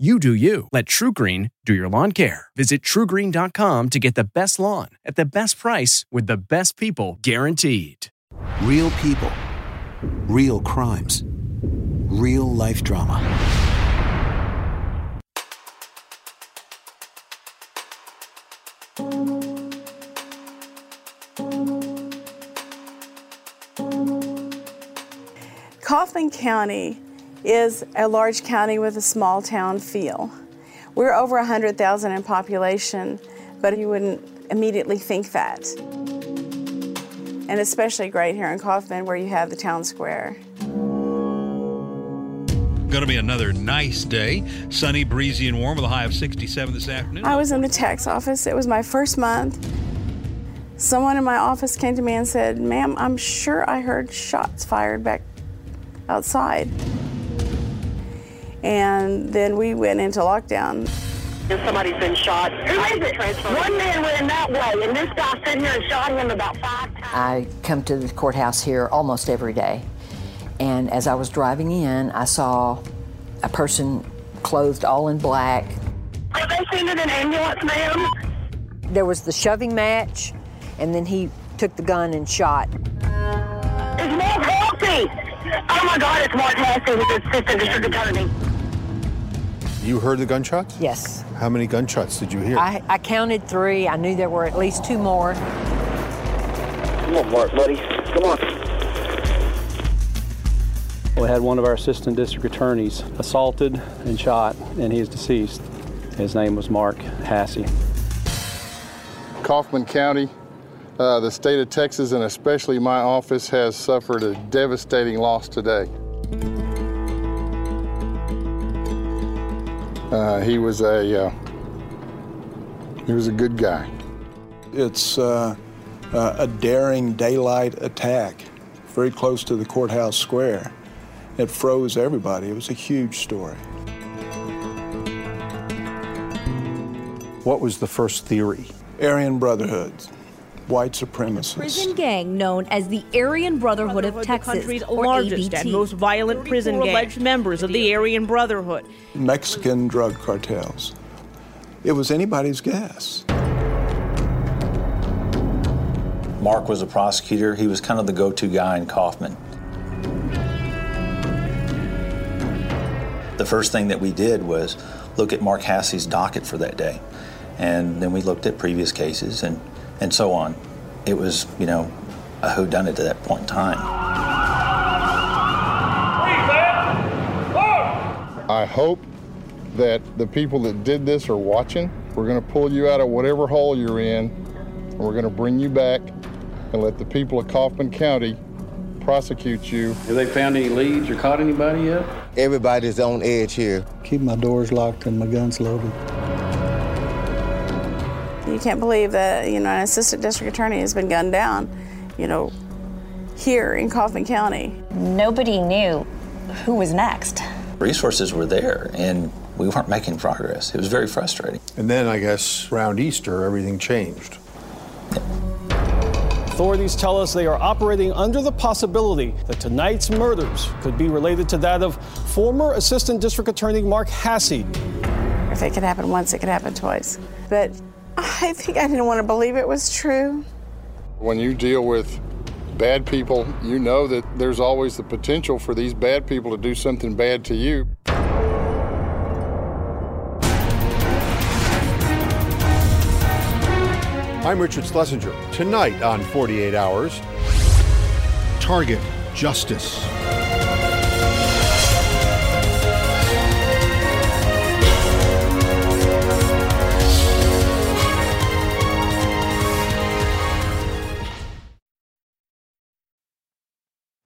You do you. Let TruGreen do your lawn care. Visit trugreen.com to get the best lawn at the best price with the best people guaranteed. Real people, real crimes, real life drama. Kaufman County is a large county with a small town feel. We're over 100,000 in population, but you wouldn't immediately think that. And especially great here in Kaufman where you have the town square. Going to be another nice day. Sunny, breezy, and warm with a high of 67 this afternoon. I was in the tax office. It was my first month. Someone in my office came to me and said, Ma'am, I'm sure I heard shots fired back outside and then we went into lockdown. Somebody's been shot. Who is it? One man went in that way, and this guy sitting here and shot him about five times. I come to the courthouse here almost every day, and as I was driving in, I saw a person clothed all in black. Are they sending an ambulance, ma'am? There was the shoving match, and then he took the gun and shot. It's Mark Hasse! Oh my God, it's Mark Hasse, the assistant district attorney. You heard the gunshots? Yes. How many gunshots did you hear? I, I counted three. I knew there were at least two more. Come on, Mark, buddy. Come on. We had one of our assistant district attorneys assaulted and shot, and he is deceased. His name was Mark Hasse. Kaufman County, uh, the state of Texas, and especially my office has suffered a devastating loss today. Uh, he was a uh, he was a good guy. It's uh, a daring daylight attack, very close to the courthouse square. It froze everybody. It was a huge story. What was the first theory? Aryan Brotherhood white supremacists. Prison gang known as the Aryan Brotherhood, Brotherhood of Texas, the country's or largest ABT. and most violent prison gang. alleged members of the Aryan Brotherhood. Mexican drug cartels. It was anybody's guess. Mark was a prosecutor. He was kind of the go to guy in Kaufman. The first thing that we did was look at Mark Hasse's docket for that day. And then we looked at previous cases and, and so on. It was, you know, a whodunit at that point in time. I hope that the people that did this are watching. We're going to pull you out of whatever hole you're in, and we're going to bring you back and let the people of Kaufman County prosecute you. Have they found any leads or caught anybody yet? Everybody's on edge here. Keep my doors locked and my guns loaded. You can't believe that, you know, an assistant district attorney has been gunned down. You know, here in Kaufman County. Nobody knew who was next. Resources were there, and we weren't making progress. It was very frustrating. And then I guess around Easter, everything changed. Authorities tell us they are operating under the possibility that tonight's murders could be related to that of former Assistant District Attorney Mark Hasse. If it could happen once, it could happen twice. But I think I didn't want to believe it was true. When you deal with bad people, you know that there's always the potential for these bad people to do something bad to you. I'm Richard Schlesinger. Tonight on 48 Hours, Target Justice.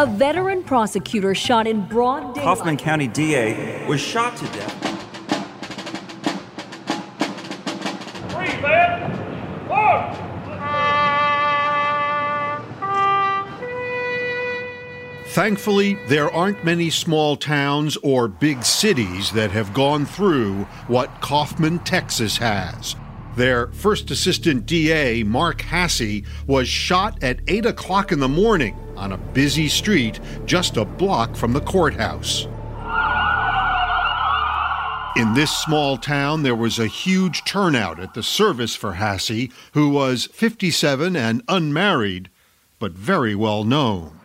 A veteran prosecutor shot in broad daylight. Kaufman County DA was shot to death. Thankfully, there aren't many small towns or big cities that have gone through what Kaufman, Texas has. Their first assistant DA, Mark Hasse, was shot at 8 o'clock in the morning on a busy street just a block from the courthouse. In this small town, there was a huge turnout at the service for Hasse, who was 57 and unmarried, but very well known.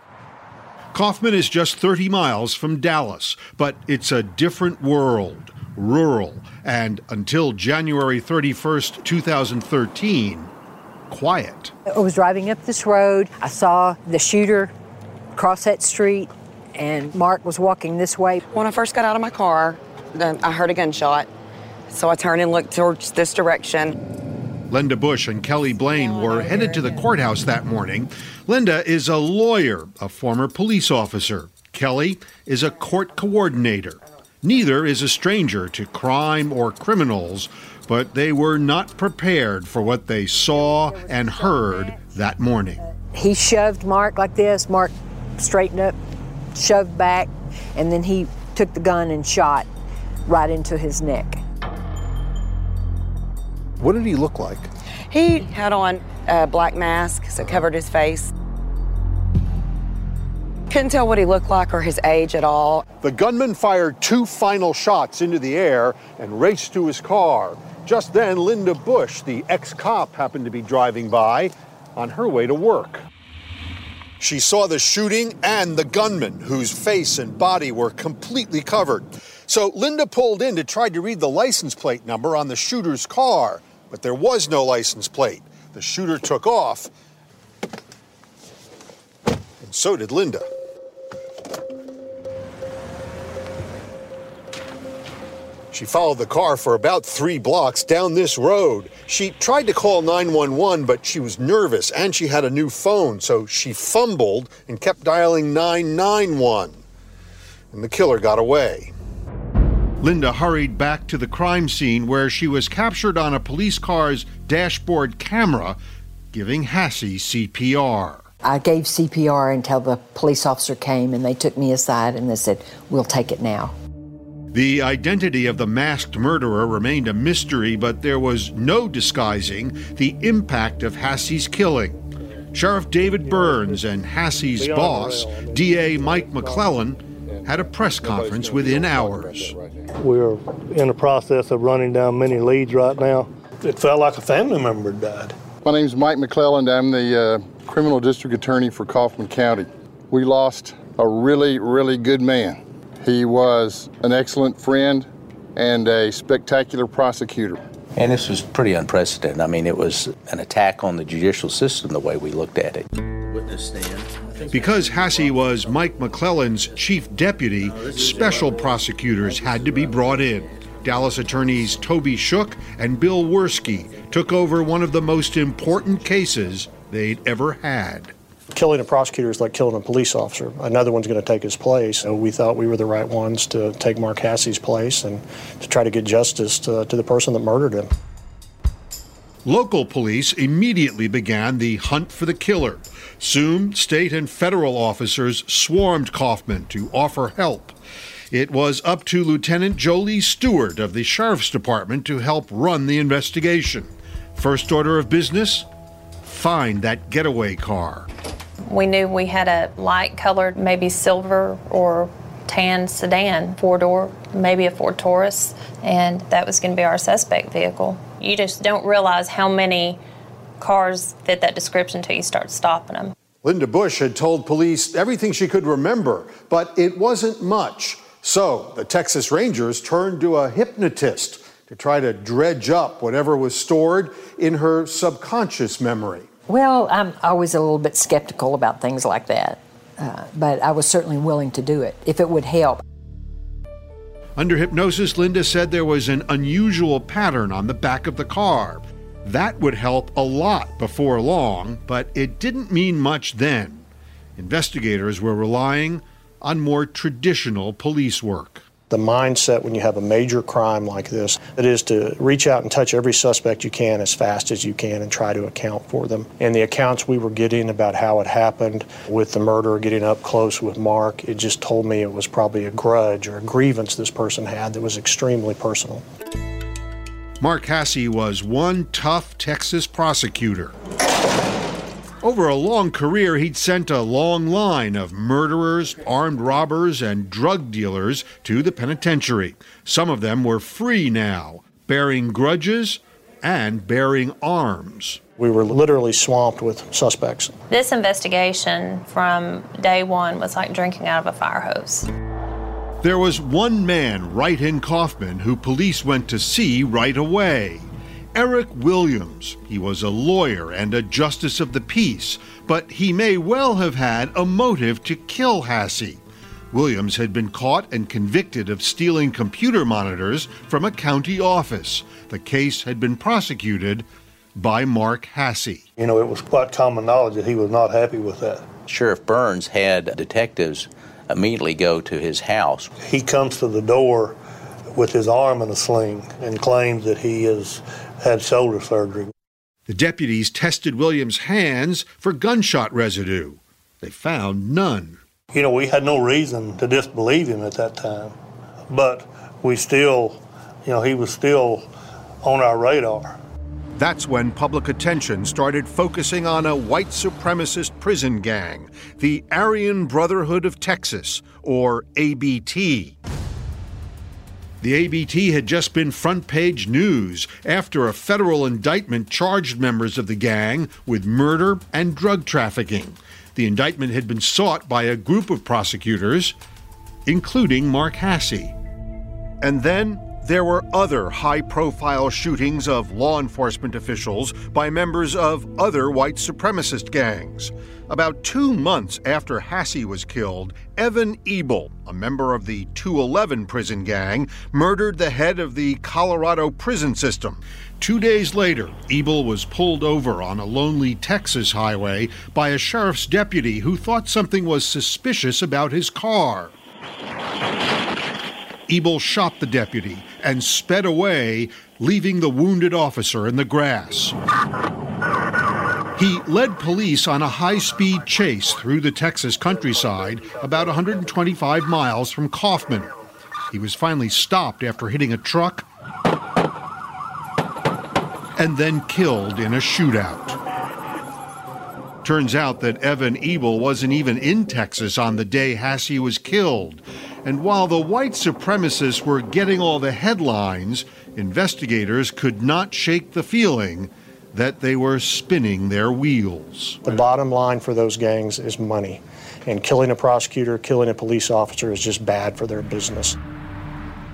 Kaufman is just 30 miles from Dallas, but it's a different world, rural, and until January 31st, 2013, quiet. I was driving up this road. I saw the shooter cross that street, and Mark was walking this way. When I first got out of my car, then I heard a gunshot. So I turned and looked towards this direction. Linda Bush and Kelly Blaine were headed to the courthouse that morning. Linda is a lawyer, a former police officer. Kelly is a court coordinator. Neither is a stranger to crime or criminals, but they were not prepared for what they saw and heard that morning. He shoved Mark like this. Mark straightened up, shoved back, and then he took the gun and shot right into his neck. What did he look like? He had on a black mask, so covered his face. Couldn't tell what he looked like or his age at all. The gunman fired two final shots into the air and raced to his car. Just then, Linda Bush, the ex cop, happened to be driving by on her way to work. She saw the shooting and the gunman, whose face and body were completely covered. So Linda pulled in to try to read the license plate number on the shooter's car, but there was no license plate. The shooter took off, and so did Linda. She followed the car for about three blocks down this road. She tried to call 911, but she was nervous and she had a new phone, so she fumbled and kept dialing 991. And the killer got away. Linda hurried back to the crime scene where she was captured on a police car's dashboard camera giving Hasse CPR. I gave CPR until the police officer came and they took me aside and they said, We'll take it now. The identity of the masked murderer remained a mystery, but there was no disguising the impact of Hasse's killing. Sheriff David Byrnes and Hasse's boss, DA Mike McLelland, had a press conference within hours. We're in the process of running down many leads right now. It felt like a family member died. My name is Mike McLelland. I'm the uh, criminal district attorney for Kaufman County. We lost a really, really good man. He was an excellent friend and a spectacular prosecutor. And this was pretty unprecedented. I mean, it was an attack on the judicial system the way we looked at it. Witness stand. Because Hasse was Mike McLelland's chief deputy, special prosecutors had to be brought in. Dallas attorneys Toby Shook and Bill Wirskye took over one of the most important cases they'd ever had. Killing a prosecutor is like killing a police officer. Another one's going to take his place. So we thought we were the right ones to take Mark Hasse's place and to try to get justice to, to the person that murdered him. Local police immediately began the hunt for the killer. Soon, state and federal officers swarmed Kaufman to offer help. It was up to Lieutenant Jolie Stewart of the Sheriff's Department to help run the investigation. First order of business find that getaway car. We knew we had a light colored, maybe silver or tan sedan, four door, maybe a Ford Taurus, and that was going to be our suspect vehicle. You just don't realize how many cars fit that description until you start stopping them. Linda Bush had told police everything she could remember, but it wasn't much. So the Texas Rangers turned to a hypnotist to try to dredge up whatever was stored in her subconscious memory. Well, I'm always a little bit skeptical about things like that, uh, but I was certainly willing to do it if it would help. Under hypnosis, Linda said there was an unusual pattern on the back of the car. That would help a lot before long, but it didn't mean much then. Investigators were relying on more traditional police work the mindset when you have a major crime like this it is to reach out and touch every suspect you can as fast as you can and try to account for them. And the accounts we were getting about how it happened with the murder getting up close with mark it just told me it was probably a grudge or a grievance this person had that was extremely personal. Mark Hasse was one tough texas prosecutor over a long career, he'd sent a long line of murderers, armed robbers, and drug dealers to the penitentiary. Some of them were free now, bearing grudges and bearing arms. We were literally swamped with suspects. This investigation from day one was like drinking out of a fire hose. There was one man right in Kaufman who police went to see right away. Eric Williams. He was a lawyer and a justice of the peace, but he may well have had a motive to kill Hasse. Williams had been caught and convicted of stealing computer monitors from a county office. The case had been prosecuted by Mark Hasse. You know, it was quite common knowledge that he was not happy with that. Sheriff Byrnes had detectives immediately go to his house. He comes to the door with his arm in a sling and claims that he has had shoulder surgery. The deputies tested Williams' hands for gunshot residue. They found none. You know, we had no reason to disbelieve him at that time, but we still, you know, he was still on our radar. That's when public attention started focusing on a white supremacist prison gang, the Aryan Brotherhood of Texas, or ABT. The ABT had just been front page news after a federal indictment charged members of the gang with murder and drug trafficking. The indictment had been sought by a group of prosecutors, including Mark Hasse. And then There were other high profile shootings of law enforcement officials by members of other white supremacist gangs. About two months after Hasse was killed, Evan Ebel, a member of the 211 prison gang, murdered the head of the Colorado prison system. Two days later, Ebel was pulled over on a lonely Texas highway by a sheriff's deputy who thought something was suspicious about his car. Ebel shot the deputy and sped away, leaving the wounded officer in the grass. He led police on a high speed chase through the Texas countryside, about 125 miles from Kaufman. He was finally stopped after hitting a truck and then killed in a shootout. Turns out that Evan Ebel wasn't even in Texas on the day Hasse was killed. And while the white supremacists were getting all the headlines, investigators could not shake the feeling that they were spinning their wheels. The bottom line for those gangs is money. And killing a prosecutor, killing a police officer is just bad for their business.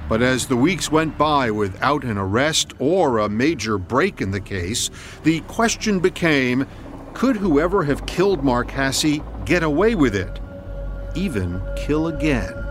But as the weeks went by without an arrest or a major break in the case, the question became could whoever have killed Mark Hasse get away with it? Even kill again?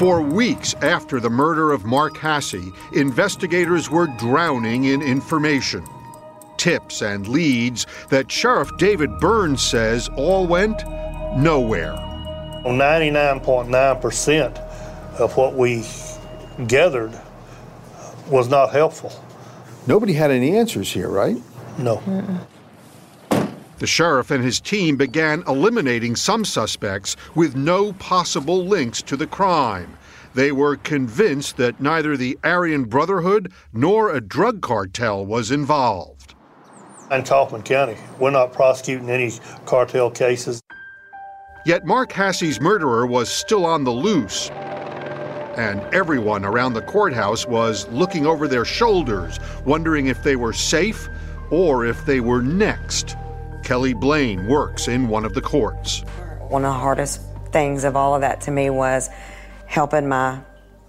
For weeks after the murder of Mark Hasse, investigators were drowning in information. Tips and leads that Sheriff David Byrnes says all went nowhere. 99.9% of what we gathered was not helpful. Nobody had any answers here, right? No. The sheriff and his team began eliminating some suspects with no possible links to the crime. They were convinced that neither the Aryan Brotherhood nor a drug cartel was involved. In Kaufman County, we're not prosecuting any cartel cases. Yet Mark Hasse's murderer was still on the loose. And everyone around the courthouse was looking over their shoulders, wondering if they were safe or if they were next. Kelly Blaine works in one of the courts. One of the hardest things of all of that to me was helping my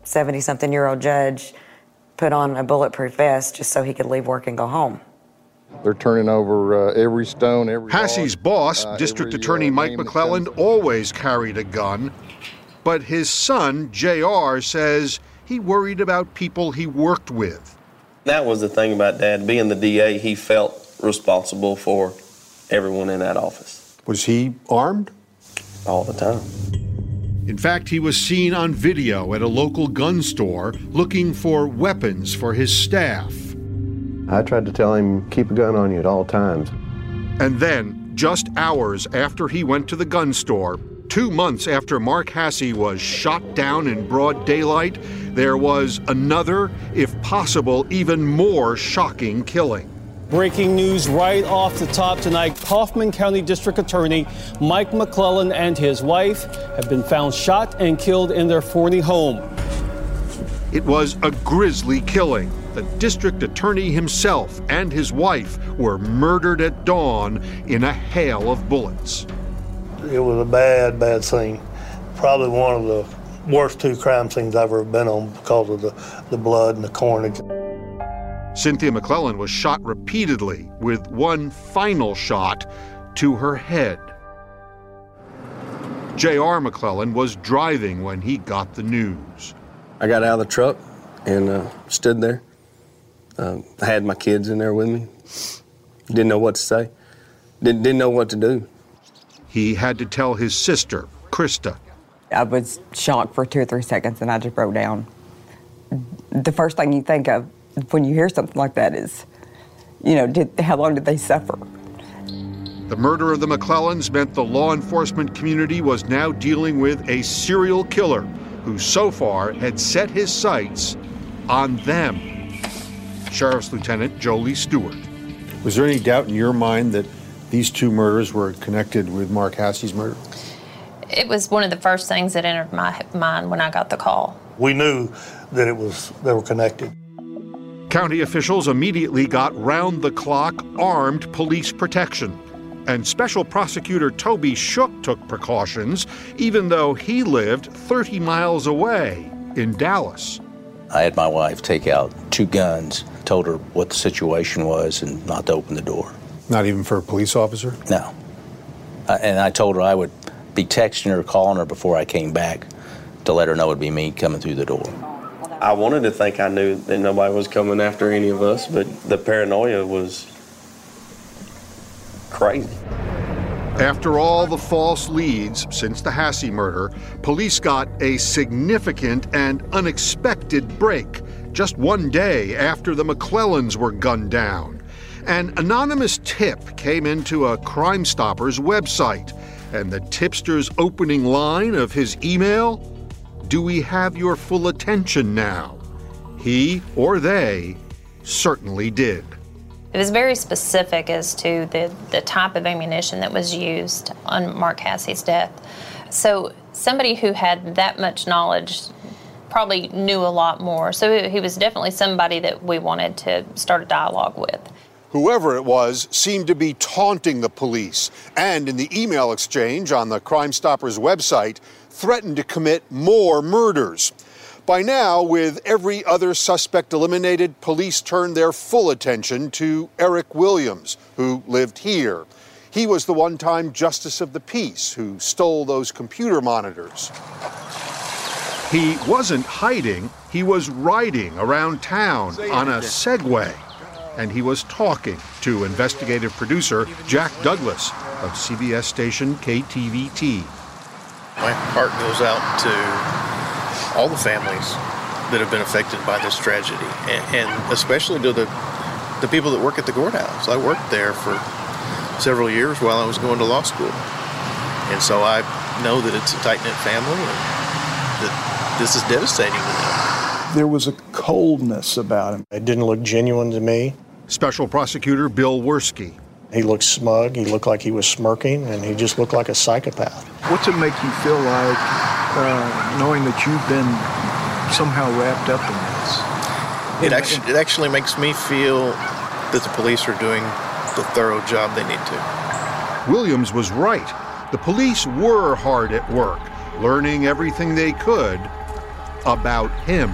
70 something year old judge put on a bulletproof vest just so he could leave work and go home. They're turning over uh, every stone, every. Hasse's log, boss, uh, District every, Attorney uh, Mike McLelland, always carried a gun. But his son, JR, says he worried about people he worked with. That was the thing about Dad. Being the DA, he felt responsible for everyone in that office. Was he armed? All the time. In fact, he was seen on video at a local gun store looking for weapons for his staff. I tried to tell him, keep a gun on you at all times. And then, just hours after he went to the gun store, two months after Mark Hasse was shot down in broad daylight, there was another, if possible, even more shocking killing. Breaking news right off the top tonight. Kaufman County District Attorney Mike McLelland and his wife have been found shot and killed in their Forney home. It was a grisly killing. The district attorney himself and his wife were murdered at dawn in a hail of bullets. It was a bad, bad scene. Probably one of the worst two crime scenes I've ever been on because of the, the blood and the carnage. Cynthia McLelland was shot repeatedly with one final shot to her head. J.R. McLelland was driving when he got the news. I got out of the truck and uh, stood there. Uh, I had my kids in there with me. Didn't know what to say. Didn't, didn't know what to do. He had to tell his sister, Krista. I was shocked for two or three seconds and I just broke down. The first thing you think of when you hear something like that is, you know, did, how long did they suffer? The murder of the McLellands meant the law enforcement community was now dealing with a serial killer who so far had set his sights on them. Sheriff's Lieutenant Jolie Stewart. Was there any doubt in your mind that these two murders were connected with Mark Hasse's murder? It was one of the first things that entered my mind when I got the call. We knew that it was they were connected. County officials immediately got round the clock armed police protection. And Special Prosecutor Toby Shook took precautions, even though he lived 30 miles away in Dallas. I had my wife take out two guns, told her what the situation was, and not to open the door. Not even for a police officer? No. Uh, and I told her I would be texting her, calling her before I came back to let her know it'd be me coming through the door. I wanted to think I knew that nobody was coming after any of us, but the paranoia was crazy. After all the false leads since the Hasse murder, police got a significant and unexpected break just one day after the McLellands were gunned down. An anonymous tip came into a Crime Stoppers website, and the tipster's opening line of his email Do we have your full attention now? He or they certainly did. It was very specific as to the, the type of ammunition that was used on Mark Hasse's death. So, somebody who had that much knowledge probably knew a lot more. So, he was definitely somebody that we wanted to start a dialogue with. Whoever it was seemed to be taunting the police, and in the email exchange on the Crime Stoppers website, threatened to commit more murders. By now, with every other suspect eliminated, police turned their full attention to Eric Williams, who lived here. He was the one time Justice of the Peace who stole those computer monitors. He wasn't hiding, he was riding around town on a Segway. And he was talking to investigative producer Jack Douglas of CBS station KTVT. My heart goes out to all the families that have been affected by this tragedy, and, and especially to the the people that work at the courthouse. I worked there for several years while I was going to law school, and so I know that it's a tight knit family, and that this is devastating to them. There was a coldness about him. It didn't look genuine to me. Special Prosecutor Bill Wirskye. He looked smug, he looked like he was smirking, and he just looked like a psychopath. What's it make you feel like uh, knowing that you've been somehow wrapped up in this? It actually, it actually makes me feel that the police are doing the thorough job they need to. Williams was right. The police were hard at work, learning everything they could about him.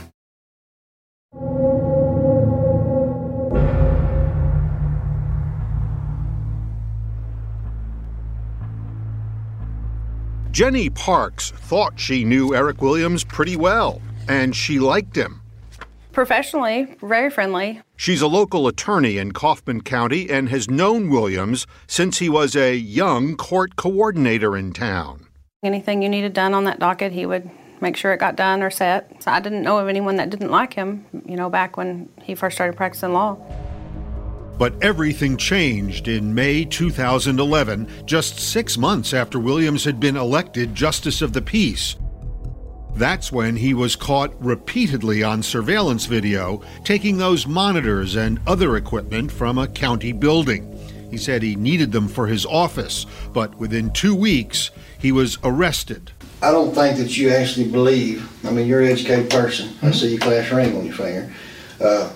Jenny Parks thought she knew Eric Williams pretty well, and she liked him. Professionally, very friendly. She's a local attorney in Kaufman County and has known Williams since he was a young court coordinator in town. Anything you needed done on that docket, he would make sure it got done or set. So I didn't know of anyone that didn't like him, you know, back when he first started practicing law. But everything changed in May 2011, just six months after Williams had been elected Justice of the Peace. That's when he was caught repeatedly on surveillance video taking those monitors and other equipment from a county building. He said he needed them for his office, but within two weeks, he was arrested. I don't think that you actually believe, I mean, you're an educated person. I see your class ring on your finger. Uh,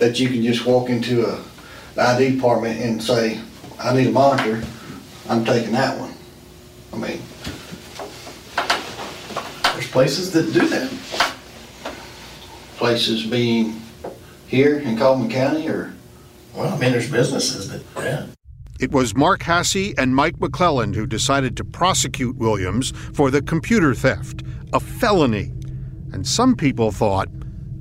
that you can just walk into a ID department and say, I need a monitor, I'm taking that one. I mean, There's places that do that. places being here in Coleman County or? Well, I mean, there's businesses that, yeah. It was Mark Hasse and Mike McLelland who decided to prosecute Williams for the computer theft, a felony. And some people thought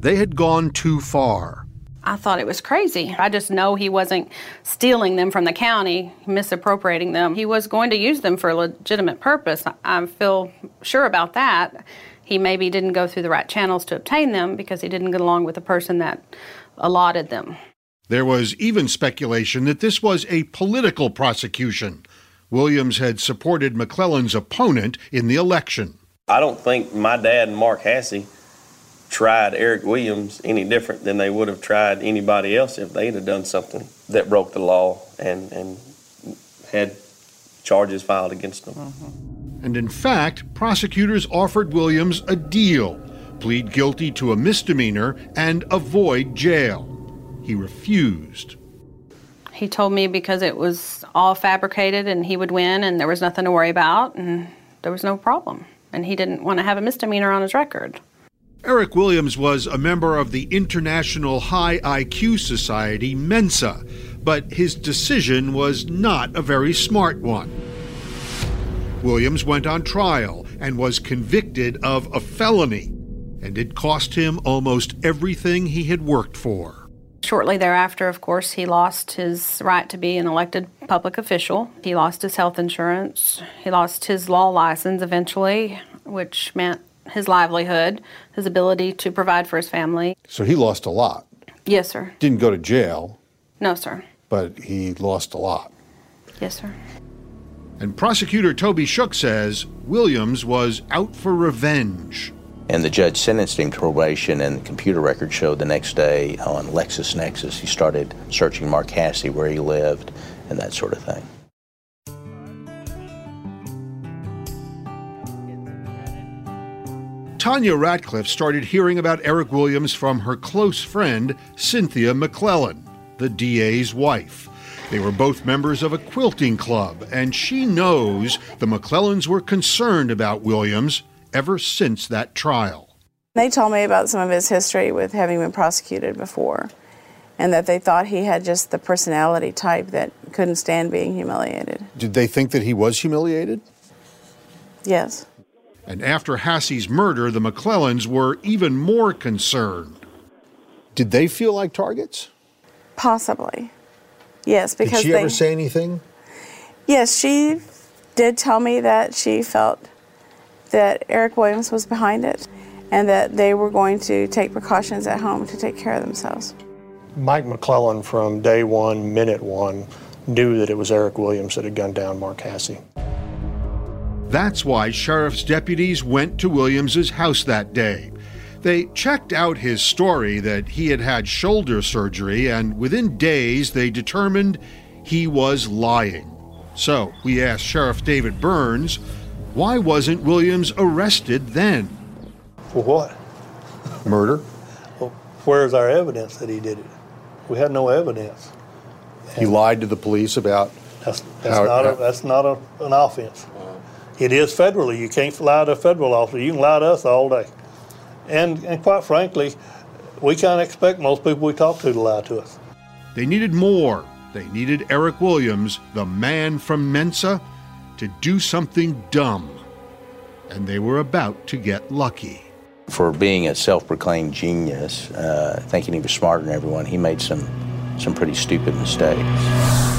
they had gone too far. I thought it was crazy. I just know he wasn't stealing them from the county, misappropriating them. He was going to use them for a legitimate purpose. I feel sure about that. He maybe didn't go through the right channels to obtain them because he didn't get along with the person that allotted them. There was even speculation that this was a political prosecution. Williams had supported McLelland's opponent in the election. I don't think my dad and Mark Hasse tried Eric Williams any different than they would have tried anybody else if they'd have done something that broke the law and, and had charges filed against them. Mm-hmm. And in fact, prosecutors offered Williams a deal plead guilty to a misdemeanor and avoid jail. He refused. He told me because it was all fabricated and he would win and there was nothing to worry about and there was no problem. And he didn't want to have a misdemeanor on his record. Eric Williams was a member of the International High IQ Society, Mensa, but his decision was not a very smart one. Williams went on trial and was convicted of a felony, and it cost him almost everything he had worked for. Shortly thereafter, of course, he lost his right to be an elected public official. He lost his health insurance. He lost his law license eventually, which meant his livelihood, his ability to provide for his family. So he lost a lot. Yes, sir. Didn't go to jail, No, sir. but he lost a lot. Yes, sir. And prosecutor Toby Shook says Williams was out for revenge. And the judge sentenced him to probation, and the computer records showed the next day on LexisNexis he started searching Mark Hasse where he lived and that sort of thing. Tanya Ratcliffe started hearing about Eric Williams from her close friend, Cynthia McLelland, the DA's wife. They were both members of a quilting club, and she knows the McLellands were concerned about Williams ever since that trial. They told me about some of his history with having been prosecuted before, and that they thought he had just the personality type that couldn't stand being humiliated. Did they think that he was humiliated? Yes. And after Hasse's murder, the McLellands were even more concerned. Did they feel like targets? Possibly. Yes, because Did she they. ever say anything? Yes, she did tell me that she felt that Eric Williams was behind it and that they were going to take precautions at home to take care of themselves. Mike McLelland, from day one, minute one, knew that it was Eric Williams that had gunned down Mark Hasse. That's why sheriff's deputies went to Williams's house that day. They checked out his story that he had had shoulder surgery, and within days they determined he was lying. So we asked Sheriff David Byrnes, why wasn't Williams arrested then? For what? Murder? Well, where's our evidence that he did it? We had no evidence. He lied to the police about. That's, that's how- not, a, that's not a, an offense. It is federally. You can't lie to a federal officer. You can lie to us all day. And, and quite frankly, we can't expect most people we talk to to lie to us. They needed more. They needed Eric Williams, the man from Mensa, to do something dumb. and they were about to get lucky. For being a self-proclaimed genius, uh, thinking he was smarter than everyone, he made some some pretty stupid mistakes.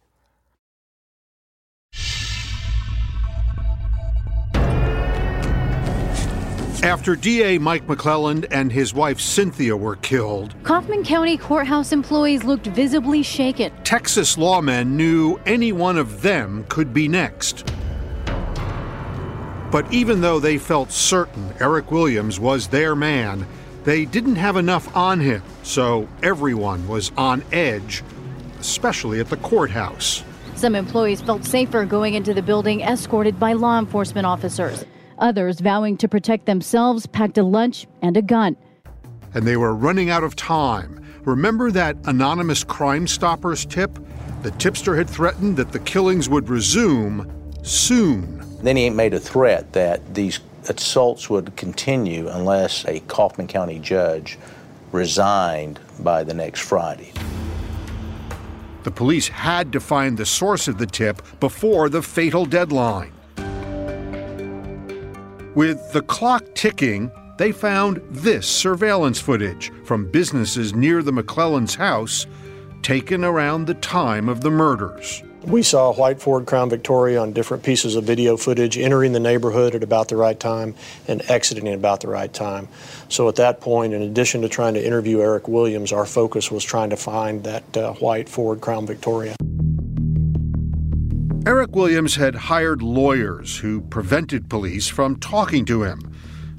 After DA Mike McLelland and his wife Cynthia were killed, Kaufman County courthouse employees looked visibly shaken. Texas lawmen knew any one of them could be next. But even though they felt certain Eric Williams was their man, they didn't have enough on him, so everyone was on edge, especially at the courthouse. Some employees felt safer going into the building escorted by law enforcement officers. Others, vowing to protect themselves, packed a lunch and a gun. And they were running out of time. Remember that anonymous Crime Stoppers tip? The tipster had threatened that the killings would resume soon. Then he made a threat that these assaults would continue unless a Kaufman County judge resigned by the next Friday. The police had to find the source of the tip before the fatal deadline. With the clock ticking, they found this surveillance footage from businesses near the McLelland's house taken around the time of the murders. We saw a white Ford Crown Victoria on different pieces of video footage entering the neighborhood at about the right time and exiting at about the right time. So at that point, in addition to trying to interview Eric Williams, our focus was trying to find that uh, white Ford Crown Victoria. Eric Williams had hired lawyers who prevented police from talking to him.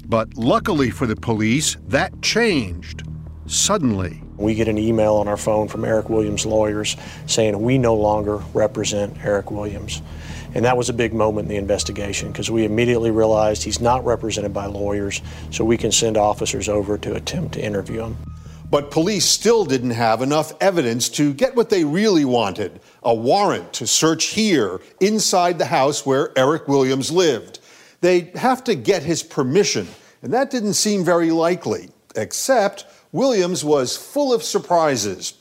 But luckily for the police, that changed suddenly. We get an email on our phone from Eric Williams' lawyers saying we no longer represent Eric Williams. And that was a big moment in the investigation because we immediately realized he's not represented by lawyers, so we can send officers over to attempt to interview him. But police still didn't have enough evidence to get what they really wanted a warrant to search here inside the house where Eric Williams lived. They'd have to get his permission, and that didn't seem very likely, except Williams was full of surprises.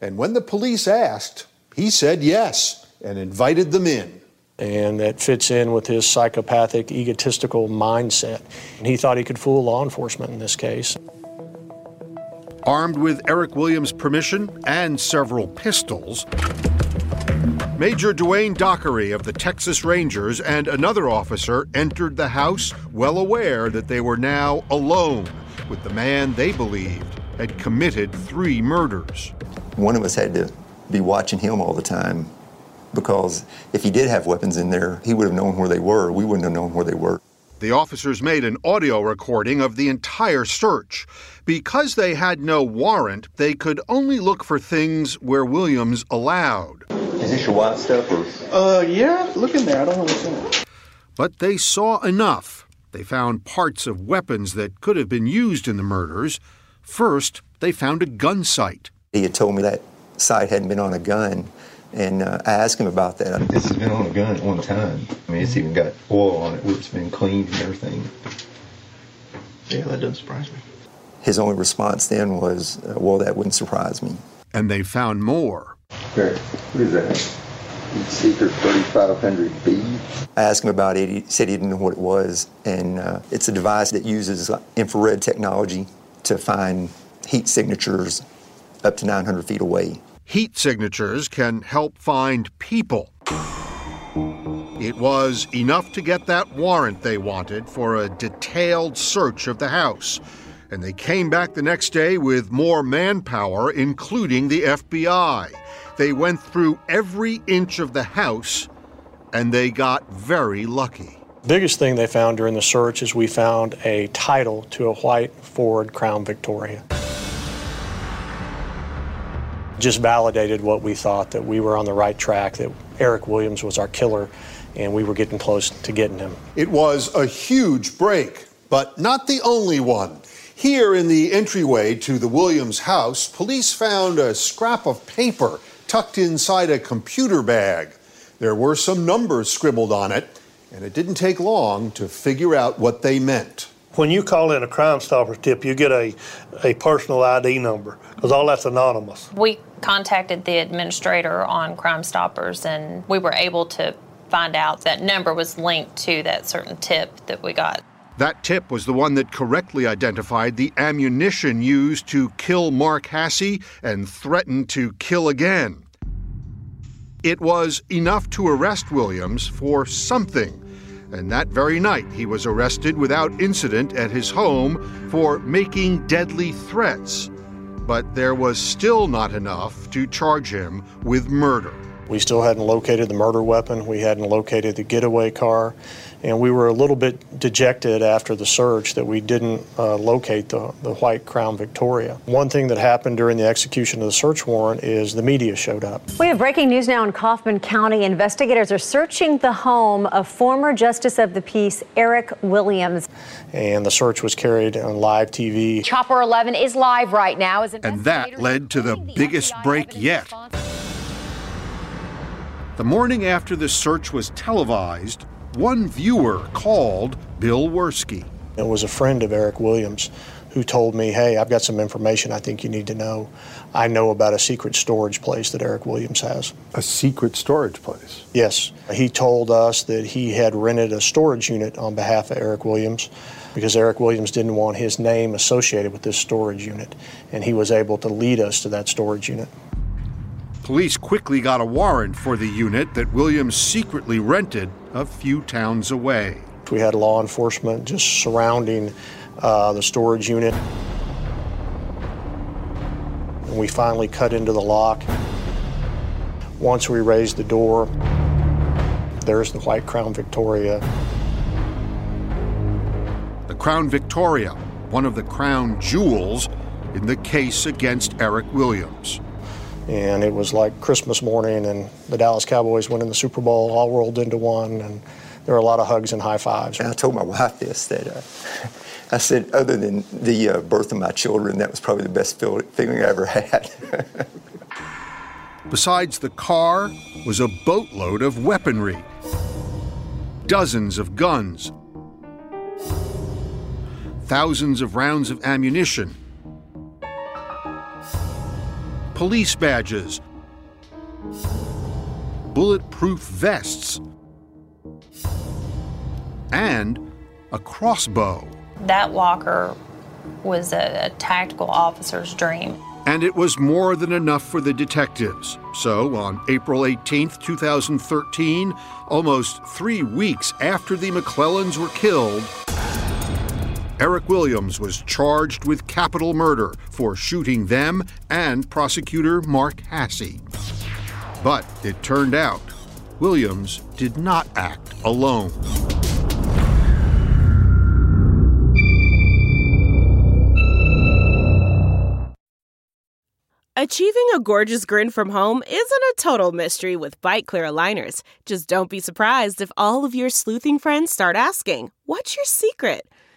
And when the police asked, he said yes and invited them in. And that fits in with his psychopathic, egotistical mindset. And he thought he could fool law enforcement in this case. Armed with Eric Williams' permission and several pistols, Major Dwayne Dockery of the Texas Rangers and another officer entered the house well aware that they were now alone with the man they believed had committed three murders. One of us had to be watching him all the time because if he did have weapons in there, he would have known where they were. We wouldn't have known where they were. The officers made an audio recording of the entire search. Because they had no warrant, they could only look for things where Williams allowed. Is this your white stuff or? Uh, yeah, look in there. I don't know what's in it. But they saw enough. They found parts of weapons that could have been used in the murders. First, they found a gun sight. He had told me that sight hadn't been on a gun, and uh, I asked him about that. This has been on a gun at one time. I mean, it's even got oil on it where it's been cleaned and everything. Yeah, that doesn't surprise me. His only response then was, uh, well, that wouldn't surprise me. And they found more. Okay, what is that? Secret 3500B? I asked him about it. He said he didn't know what it was. And uh, it's a device that uses infrared technology to find heat signatures up to 900 feet away. Heat signatures can help find people. It was enough to get that warrant they wanted for a detailed search of the house. And they came back the next day with more manpower, including the FBI. They went through every inch of the house and they got very lucky. Biggest thing they found during the search is we found a title to a white Ford Crown Victoria. Just validated what we thought that we were on the right track, that Eric Williams was our killer, and we were getting close to getting him. It was a huge break, but not the only one. Here in the entryway to the Williams house, police found a scrap of paper tucked inside a computer bag. There were some numbers scribbled on it, and it didn't take long to figure out what they meant. When you call in a Crime Stoppers tip, you get a, a personal ID number because all that's anonymous. We contacted the administrator on Crime Stoppers, and we were able to find out that number was linked to that certain tip that we got. That tip was the one that correctly identified the ammunition used to kill Mark Hasse and threatened to kill again. It was enough to arrest Williams for something, and that very night he was arrested without incident at his home for making deadly threats. But there was still not enough to charge him with murder. We still hadn't located the murder weapon, we hadn't located the getaway car, and we were a little bit dejected after the search that we didn't uh, locate the, the white Crown Victoria. One thing that happened during the execution of the search warrant is the media showed up. We have breaking news now in Kaufman County. Investigators are searching the home of former Justice of the Peace Eric Williams. And the search was carried on live TV. Chopper 11 is live right now. As and that led to the biggest break yet. The morning after the search was televised, one viewer called Bill Wirskye. It was a friend of Eric Williams who told me, Hey, I've got some information I think you need to know. I know about a secret storage place that Eric Williams has. A secret storage place? Yes. He told us that he had rented a storage unit on behalf of Eric Williams because Eric Williams didn't want his name associated with this storage unit, and he was able to lead us to that storage unit. Police quickly got a warrant for the unit that Williams secretly rented a few towns away. We had law enforcement just surrounding uh, the storage unit. And we finally cut into the lock. Once we raised the door, there's the white Crown Victoria. The Crown Victoria, one of the crown jewels in the case against Eric Williams and it was like Christmas morning, and the Dallas Cowboys winning the Super Bowl all rolled into one, and there were a lot of hugs and high fives. And I told my wife this that uh, I said, other than the uh, birth of my children, that was probably the best feeling I ever had. Besides the car was a boatload of weaponry, dozens of guns, thousands of rounds of ammunition police badges, bulletproof vests, and a crossbow. That walker was a, a, tactical officer's dream. And it was more than enough for the detectives. So, on April 18, 2013, almost three weeks after the McLellands were killed, Eric Williams was charged with capital murder for shooting them and prosecutor Mark Hasse. But it turned out Williams did not act alone. Achieving a gorgeous grin from home isn't a total mystery with Byte clear aligners. Just don't be surprised if all of your sleuthing friends start asking, What's your secret?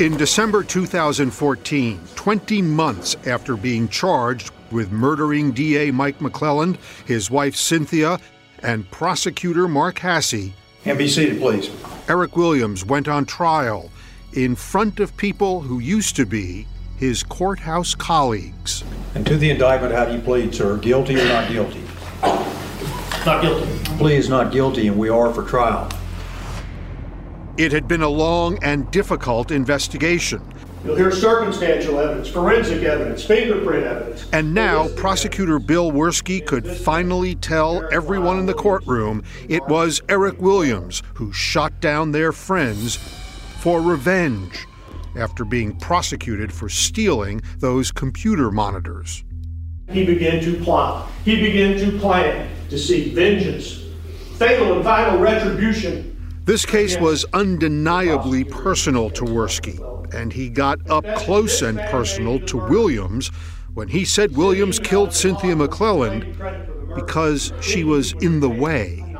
In December 2014, 20 months after being charged with murdering DA Mike McLelland, his wife Cynthia, and prosecutor Mark Hasse. And be seated, please. Eric Williams went on trial in front of people who used to be his courthouse colleagues. And to the indictment, how do you plead, sir? Guilty or not guilty? Not guilty. Plea is not guilty, and we are for trial. It had been a long and difficult investigation. You'll hear circumstantial evidence, forensic evidence, fingerprint evidence. And now, prosecutor Bill Wirskye could finally tell everyone in the courtroom it was Eric Williams who shot down their friends for revenge after being prosecuted for stealing those computer monitors. He began to plot. He began to plan to seek vengeance, fatal and final retribution. This case was undeniably personal to Wirskye, and he got up close and personal to Williams when he said Williams killed Cynthia McLelland because she was in the way.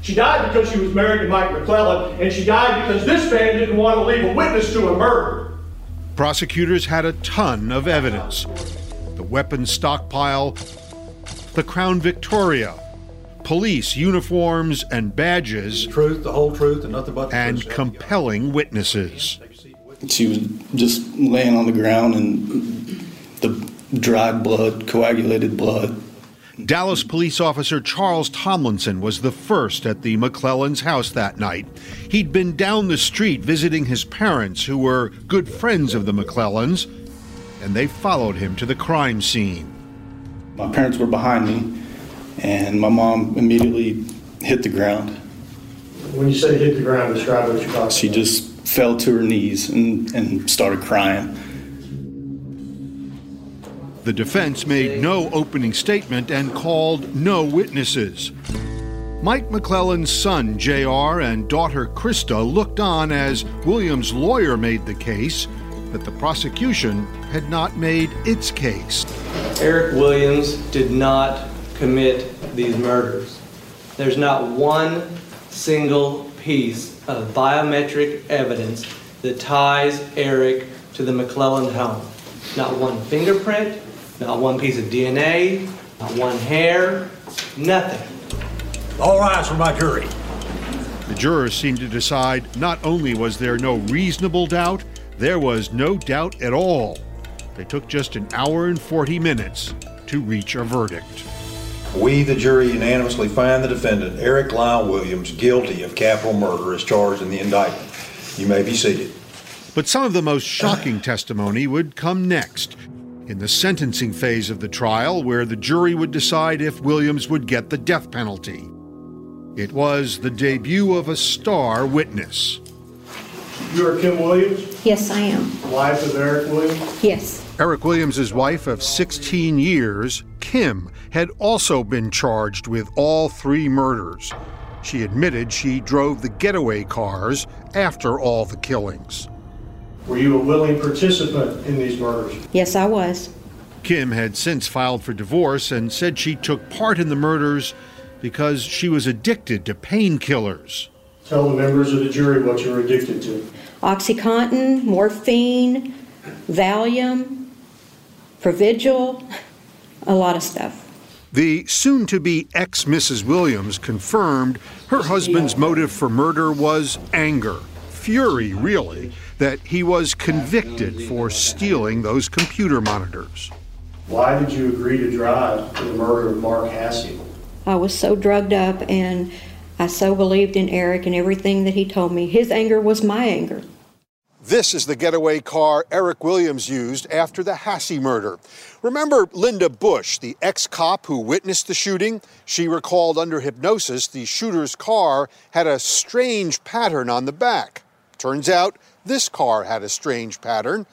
She died because she was married to Mike McLelland, and she died because this man didn't want to leave a witness to a murder. Prosecutors had a ton of evidence the weapons stockpile, the Crown Victoria, police uniforms and badges, truth, the whole truth, and nothing but the and truth. compelling witnesses. She was just laying on the ground and the dried blood, coagulated blood. Dallas police officer Charles Tomlinson was the first at the McLelland's house that night. He'd been down the street visiting his parents, who were good friends of the McLellands, and they followed him to the crime scene. My parents were behind me, and my mom immediately hit the ground. When you say hit the ground, describe what you're talking She just fell to her knees and, and started crying. The defense made no opening statement and called no witnesses. Mike McLelland's son, JR, and daughter Krista looked on as Williams' lawyer made the case that the prosecution had not made its case. Eric Williams did not commit these murders. There's not one single piece of biometric evidence that ties Eric to the McLelland home. Not one fingerprint, not one piece of DNA, not one hair, nothing. All rise for my jury. The jurors seemed to decide not only was there no reasonable doubt, there was no doubt at all. They took just an hour and 40 minutes to reach a verdict. We, the jury, unanimously find the defendant, Eric Lyle Williams, guilty of capital murder as charged in the indictment. You may be seated. But some of the most shocking testimony would come next, in the sentencing phase of the trial, where the jury would decide if Williams would get the death penalty. It was the debut of a star witness. You are Kim Williams, Yes, I am. wife of Eric Williams. Yes. Eric Williams' wife of 16 years, Kim, had also been charged with all three murders. She admitted she drove the getaway cars after all the killings. Were you a willing participant in these murders? Yes, I was. Kim had since filed for divorce and said she took part in the murders because she was addicted to painkillers. Tell the members of the jury what you were addicted to. Oxycontin, morphine, Valium, Provigil, a lot of stuff. The soon to be ex Mrs. Williams confirmed her husband's motive for murder was anger, fury, really, that he was convicted for stealing those computer monitors. Why did you agree to drive to the murder of Mark Hasse? I was so drugged up and I so believed in Eric and everything that he told me. His anger was my anger. This is the getaway car Eric Williams used after the Hasse murder. Remember Linda Bush, the ex cop who witnessed the shooting? She recalled under hypnosis the shooter's car had a strange pattern on the back. Turns out this car had a strange pattern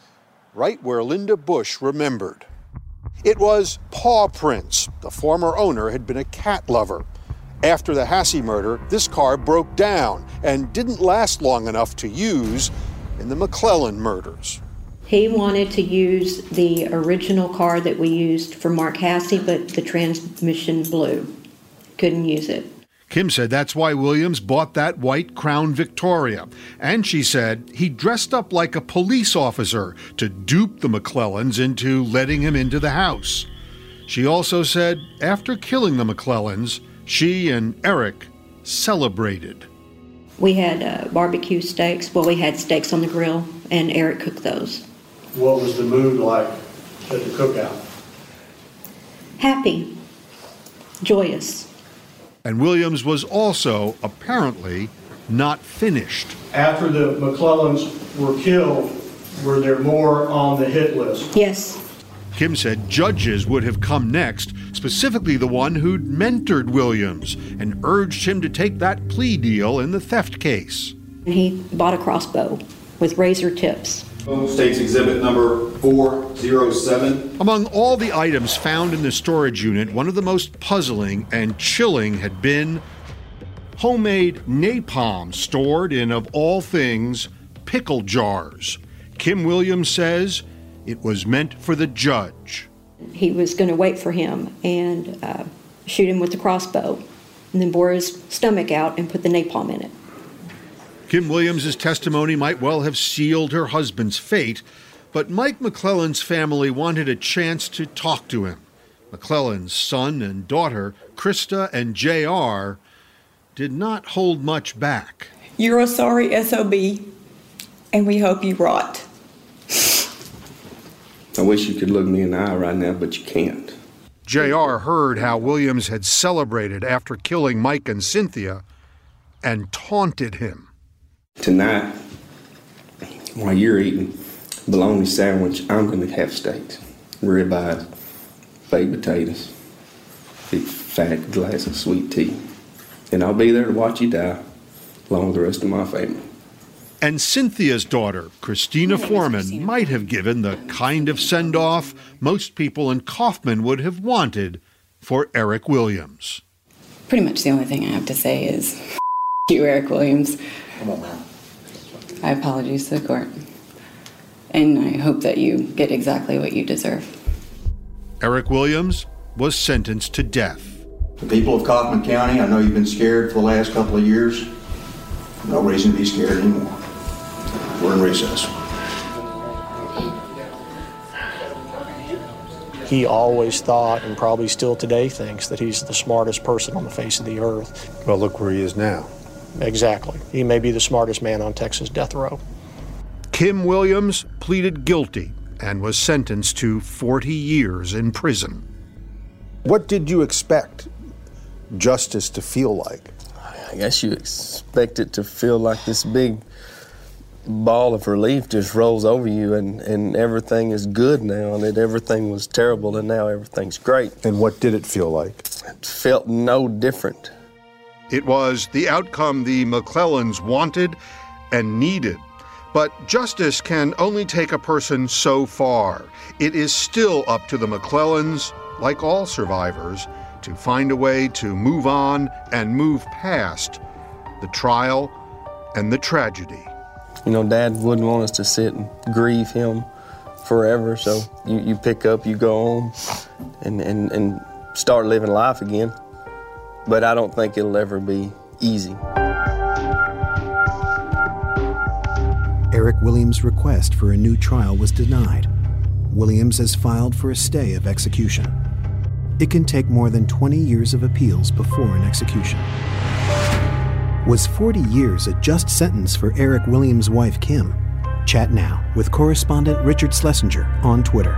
right where Linda Bush remembered. It was paw prints. The former owner had been a cat lover. After the Hasse murder, this car broke down and didn't last long enough to use in the McLelland murders. He wanted to use the original car that we used for Mark Hasse, but the transmission blew. Couldn't use it. Kim said that's why Williams bought that white Crown Victoria. And she said he dressed up like a police officer to dupe the McLellands into letting him into the house. She also said after killing the McLellands, she and Eric celebrated. We had uh, barbecue steaks. Well, we had steaks on the grill, and Eric cooked those. What was the mood like at the cookout? Happy, joyous. And Williams was also, apparently, not finished. After the McLellands were killed, were there more on the hit list? Yes. Kim said judges would have come next, specifically the one who'd mentored Williams and urged him to take that plea deal in the theft case. He bought a crossbow with razor tips. States Exhibit number 407. Among all the items found in the storage unit, one of the most puzzling and chilling had been homemade napalm stored in, of all things, pickle jars. Kim Williams says it was meant for the judge. He was going to wait for him and uh, shoot him with the crossbow, and then bore his stomach out and put the napalm in it. Kim Williams' testimony might well have sealed her husband's fate, but Mike McLelland's family wanted a chance to talk to him. McLelland's son and daughter, Krista and JR, did not hold much back. You're a sorry SOB, and we hope you rot. I wish you could look me in the eye right now, but you can't. JR heard how Williams had celebrated after killing Mike and Cynthia and taunted him. Tonight, while you're eating bologna sandwich, I'm going to have steaks, ribeyes, baked potatoes, big fat glass of sweet tea. And I'll be there to watch you die, along with the rest of my family. And Cynthia's daughter, Christina Foreman, might have given the kind of send off most people in Kaufman would have wanted for Eric Williams. Pretty much the only thing I have to say is you, Eric Williams. Come on, man. I apologize to the court. And I hope that you get exactly what you deserve. Eric Williams was sentenced to death. The people of Kaufman County, I know you've been scared for the last couple of years. No reason to be scared anymore. We're in recess. He always thought, and probably still today thinks, that he's the smartest person on the face of the earth. Well, look where he is now. Exactly. He may be the smartest man on Texas death row. Kim Williams pleaded guilty and was sentenced to 40 years in prison. What did you expect justice to feel like? I guess you expect it to feel like this big ball of relief just rolls over you and, and everything is good now and that everything was terrible and now everything's great. And what did it feel like? It felt no different. It was the outcome the McLellands wanted and needed. But justice can only take a person so far. It is still up to the McLellands, like all survivors, to find a way to move on and move past the trial and the tragedy. You know, Dad wouldn't want us to sit and grieve him forever, so you, you pick up, you go home, and, and, and start living life again. But I don't think it'll ever be easy. Eric Williams' request for a new trial was denied. Williams has filed for a stay of execution. it can take more than 20 years of appeals before an execution. Was 40 years a just sentence for Eric Williams' wife, Kim? Chat now with correspondent Richard Schlesinger on Twitter.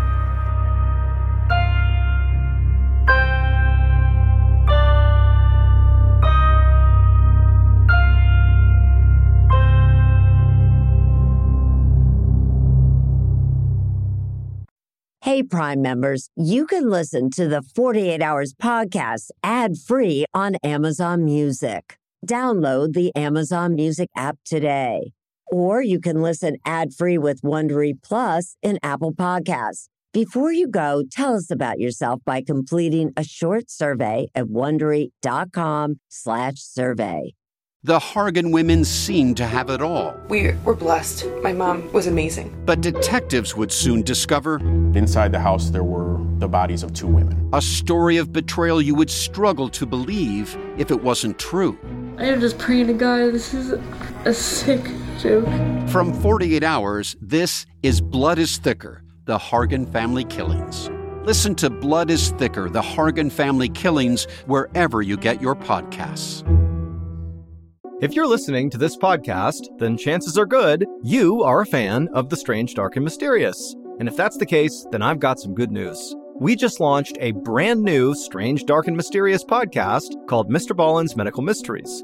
Hey, Prime members, you can listen to the 48 Hours podcast ad free on Amazon Music. Download the Amazon Music app today. Or you can listen ad free with Wondery Plus in Apple Podcasts. Before you go, tell us about yourself by completing a short survey at wondery.com/slash survey. The Hargan women seemed to have it all. We were blessed. My mom was amazing. But detectives would soon discover inside the house there were the bodies of two women. A story of betrayal you would struggle to believe if it wasn't true. I am just praying to God, this is a sick joke. From 48 Hours, this is Blood is Thicker The Hargan Family Killings. Listen to Blood is Thicker The Hargan Family Killings wherever you get your podcasts. If you're listening to this podcast, then chances are good you are a fan of The Strange, Dark, and Mysterious. And if that's the case, then I've got some good news. We just launched a brand new Strange, Dark, and Mysterious podcast called Mr. Ballen's Medical Mysteries.